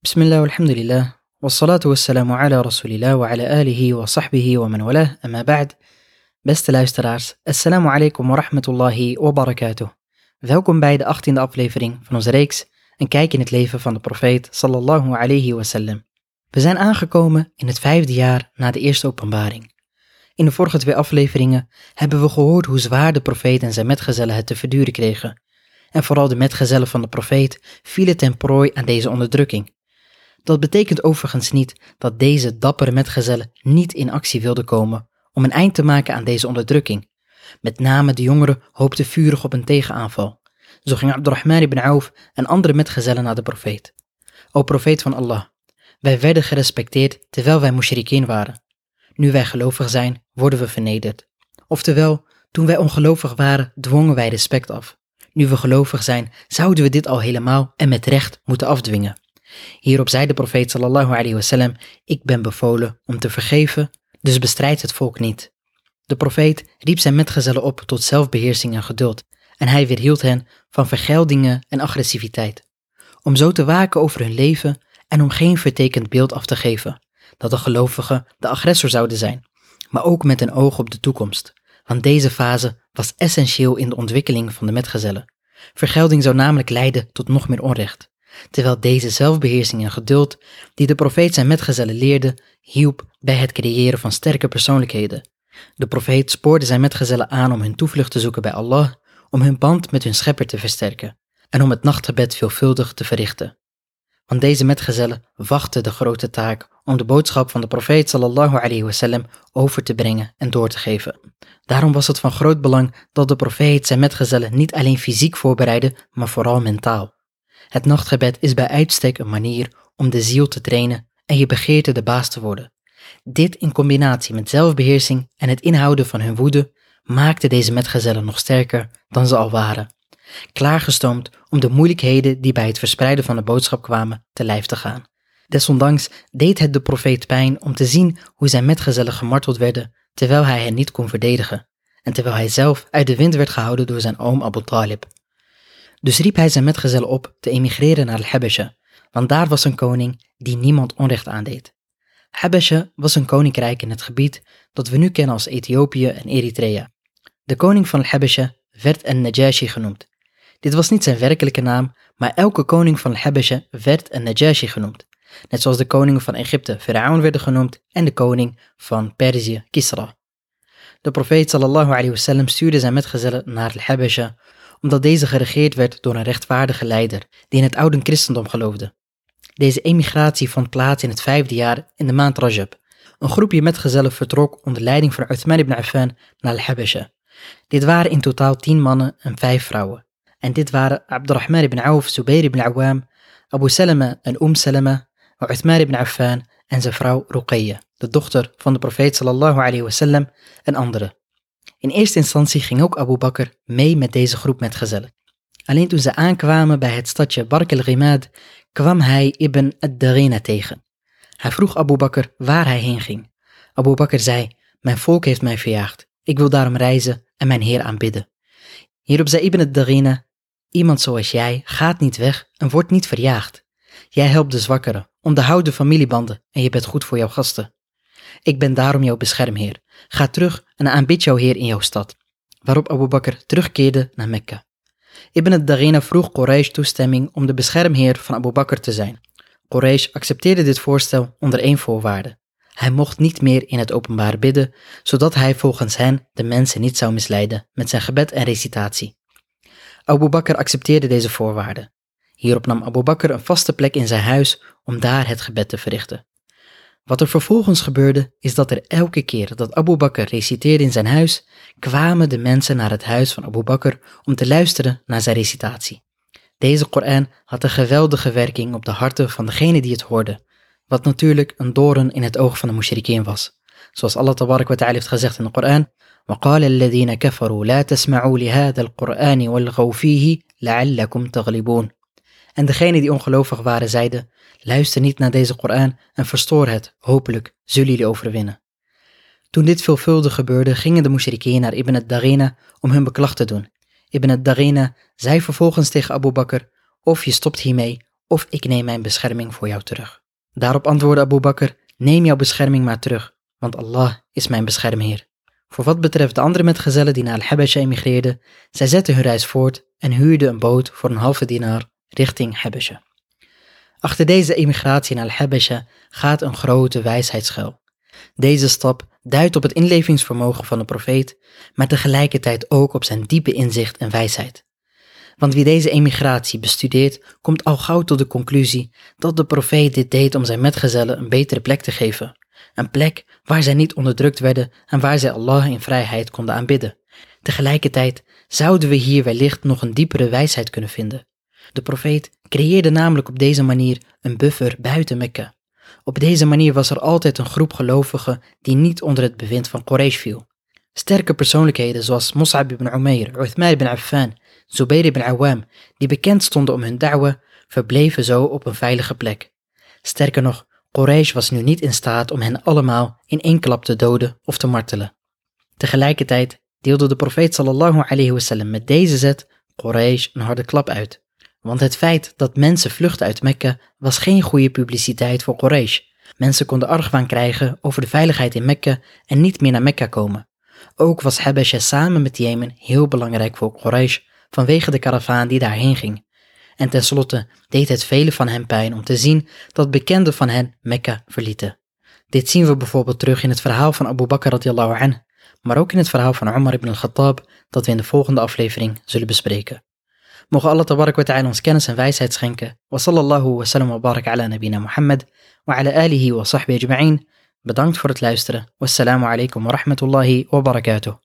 بسم الله والحمد لله والصلاة والسلام على رسول الله وعلى آله وصحبه ومن والاه أما بعد Beste luisteraars, assalamu alaikum wa rahmatullahi wa barakatuh. Welkom bij de 18e aflevering van onze reeks Een kijk in het leven van de profeet sallallahu alayhi wasallam. We zijn aangekomen in het vijfde jaar na de eerste openbaring. In de vorige twee afleveringen hebben we gehoord hoe zwaar de profeet en zijn metgezellen het te verduren kregen. En vooral de metgezellen van de profeet vielen ten prooi aan deze onderdrukking. Dat betekent overigens niet dat deze dappere metgezellen niet in actie wilden komen om een eind te maken aan deze onderdrukking. Met name de jongeren hoopten vurig op een tegenaanval. Zo ging Abdurrahman ibn Auf en andere metgezellen naar de profeet. O profeet van Allah, wij werden gerespecteerd terwijl wij mushrikeen waren. Nu wij gelovig zijn, worden we vernederd. Oftewel, toen wij ongelovig waren, dwongen wij respect af. Nu we gelovig zijn, zouden we dit al helemaal en met recht moeten afdwingen. Hierop zei de profeet sallallahu alayhi wasallam, ik ben bevolen om te vergeven, dus bestrijd het volk niet. De profeet riep zijn metgezellen op tot zelfbeheersing en geduld, en hij weerhield hen van vergeldingen en agressiviteit. Om zo te waken over hun leven en om geen vertekend beeld af te geven, dat de gelovigen de agressor zouden zijn, maar ook met een oog op de toekomst, want deze fase was essentieel in de ontwikkeling van de metgezellen. Vergelding zou namelijk leiden tot nog meer onrecht terwijl deze zelfbeheersing en geduld die de profeet zijn metgezellen leerde, hielp bij het creëren van sterke persoonlijkheden. De profeet spoorde zijn metgezellen aan om hun toevlucht te zoeken bij Allah, om hun band met hun schepper te versterken en om het nachtgebed veelvuldig te verrichten. Want deze metgezellen wachten de grote taak om de boodschap van de profeet sallallahu alayhi wasallam over te brengen en door te geven. Daarom was het van groot belang dat de profeet zijn metgezellen niet alleen fysiek voorbereidde, maar vooral mentaal. Het nachtgebed is bij uitstek een manier om de ziel te trainen en je begeerte de baas te worden. Dit in combinatie met zelfbeheersing en het inhouden van hun woede maakte deze metgezellen nog sterker dan ze al waren. Klaargestoomd om de moeilijkheden die bij het verspreiden van de boodschap kwamen te lijf te gaan. Desondanks deed het de profeet pijn om te zien hoe zijn metgezellen gemarteld werden terwijl hij hen niet kon verdedigen en terwijl hij zelf uit de wind werd gehouden door zijn oom Abu Talib. Dus riep hij zijn metgezellen op te emigreren naar Habesha, want daar was een koning die niemand onrecht aandeed. Habesha was een koninkrijk in het gebied dat we nu kennen als Ethiopië en Eritrea. De koning van Habesha werd een Najashi genoemd. Dit was niet zijn werkelijke naam, maar elke koning van Habesha werd een Najashi genoemd. Net zoals de koningen van Egypte Faraon werden genoemd en de koning van Perzië Kisra. De profeet sallallahu alayhi wasallam stuurde zijn metgezellen naar Habesha omdat deze geregeerd werd door een rechtvaardige leider die in het oude christendom geloofde. Deze emigratie vond plaats in het vijfde jaar in de maand Rajab. Een groepje metgezellen vertrok onder leiding van Uthman ibn Affan naar Al-Habasha. Dit waren in totaal tien mannen en vijf vrouwen. En dit waren Abdurrahman ibn Auf, Zubair ibn Awam, Abu Salama en Umm Salama, Uthman ibn Affan en zijn vrouw Ruqayya, de dochter van de profeet sallallahu alayhi wasallam en anderen. In eerste instantie ging ook Abu Bakr mee met deze groep metgezellen. Alleen toen ze aankwamen bij het stadje Bark el-Rimad, kwam hij Ibn ad-Darina tegen. Hij vroeg Abu Bakr waar hij heen ging. Abu Bakr zei, mijn volk heeft mij verjaagd. Ik wil daarom reizen en mijn Heer aanbidden. Hierop zei Ibn ad-Darina, iemand zoals jij gaat niet weg en wordt niet verjaagd. Jij helpt de zwakkeren, onderhoudt de familiebanden en je bent goed voor jouw gasten. Ik ben daarom jouw beschermheer. Ga terug en aanbid jouw Heer in jouw stad. Waarop Abu Bakr terugkeerde naar Mekka. Ibn ad-Darina vroeg Quraysh toestemming om de beschermheer van Abu Bakr te zijn. Quraysh accepteerde dit voorstel onder één voorwaarde. Hij mocht niet meer in het openbaar bidden, zodat hij volgens hen de mensen niet zou misleiden met zijn gebed en recitatie. Abu Bakr accepteerde deze voorwaarden. Hierop nam Abu Bakr een vaste plek in zijn huis om daar het gebed te verrichten. Wat er vervolgens gebeurde, is dat er elke keer dat Abu Bakr reciteerde in zijn huis, kwamen de mensen naar het huis van Abu Bakr om te luisteren naar zijn recitatie. Deze Koran had een geweldige werking op de harten van degene die het hoorden, wat natuurlijk een doorn in het oog van de mushrikeen was. Zoals Allah tabarak wa ta'ala heeft gezegd in de Koran, وقال الذين كفروا لا تسمعوا لهذا القرآن والغوا فيه لعلكم تغلبون en degenen die ongelovig waren zeiden, luister niet naar deze Koran en verstoor het, hopelijk zullen jullie overwinnen. Toen dit veelvuldig gebeurde, gingen de mushrikeen naar Ibn ad-Darina om hun beklag te doen. Ibn ad-Darina zei vervolgens tegen Abu Bakr, of je stopt hiermee, of ik neem mijn bescherming voor jou terug. Daarop antwoordde Abu Bakr, neem jouw bescherming maar terug, want Allah is mijn beschermheer. Voor wat betreft de andere metgezellen die naar Al-Habasha emigreerden, zij zetten hun reis voort en huurden een boot voor een halve dinar richting Habasha. Achter deze emigratie naar Al-Habasha gaat een grote wijsheid schuil. Deze stap duidt op het inlevingsvermogen van de profeet, maar tegelijkertijd ook op zijn diepe inzicht en wijsheid. Want wie deze emigratie bestudeert, komt al gauw tot de conclusie dat de profeet dit deed om zijn metgezellen een betere plek te geven. Een plek waar zij niet onderdrukt werden en waar zij Allah in vrijheid konden aanbidden. Tegelijkertijd zouden we hier wellicht nog een diepere wijsheid kunnen vinden. De profeet creëerde namelijk op deze manier een buffer buiten Mekka. Op deze manier was er altijd een groep gelovigen die niet onder het bewind van Quraysh viel. Sterke persoonlijkheden zoals Mus'ab ibn Umair, Uthman ibn Affan, Zubayr ibn Awam, die bekend stonden om hun da'wa, verbleven zo op een veilige plek. Sterker nog, Quraysh was nu niet in staat om hen allemaal in één klap te doden of te martelen. Tegelijkertijd deelde de profeet sallallahu alayhi wasallam met deze zet Quraysh een harde klap uit. Want het feit dat mensen vluchten uit Mekka was geen goede publiciteit voor Quraysh. Mensen konden argwaan krijgen over de veiligheid in Mekka en niet meer naar Mekka komen. Ook was Habasha samen met Jemen heel belangrijk voor Quraysh vanwege de karavaan die daarheen ging. En tenslotte deed het velen van hen pijn om te zien dat bekenden van hen Mekka verlieten. Dit zien we bijvoorbeeld terug in het verhaal van Abu Bakr radiallahu anh, maar ook in het verhaal van Umar ibn al-Khattab dat we in de volgende aflevering zullen bespreken. Mogen Allah tabarak wa ta'ala ons kennis en wijsheid schenken. Wa sallallahu wa sallam wa barak ala nabina Muhammad wa ala alihi wa sahbihi ajma'in. Bedankt voor het luisteren. Wassalamu alaikum wa rahmatullahi wa barakatuh.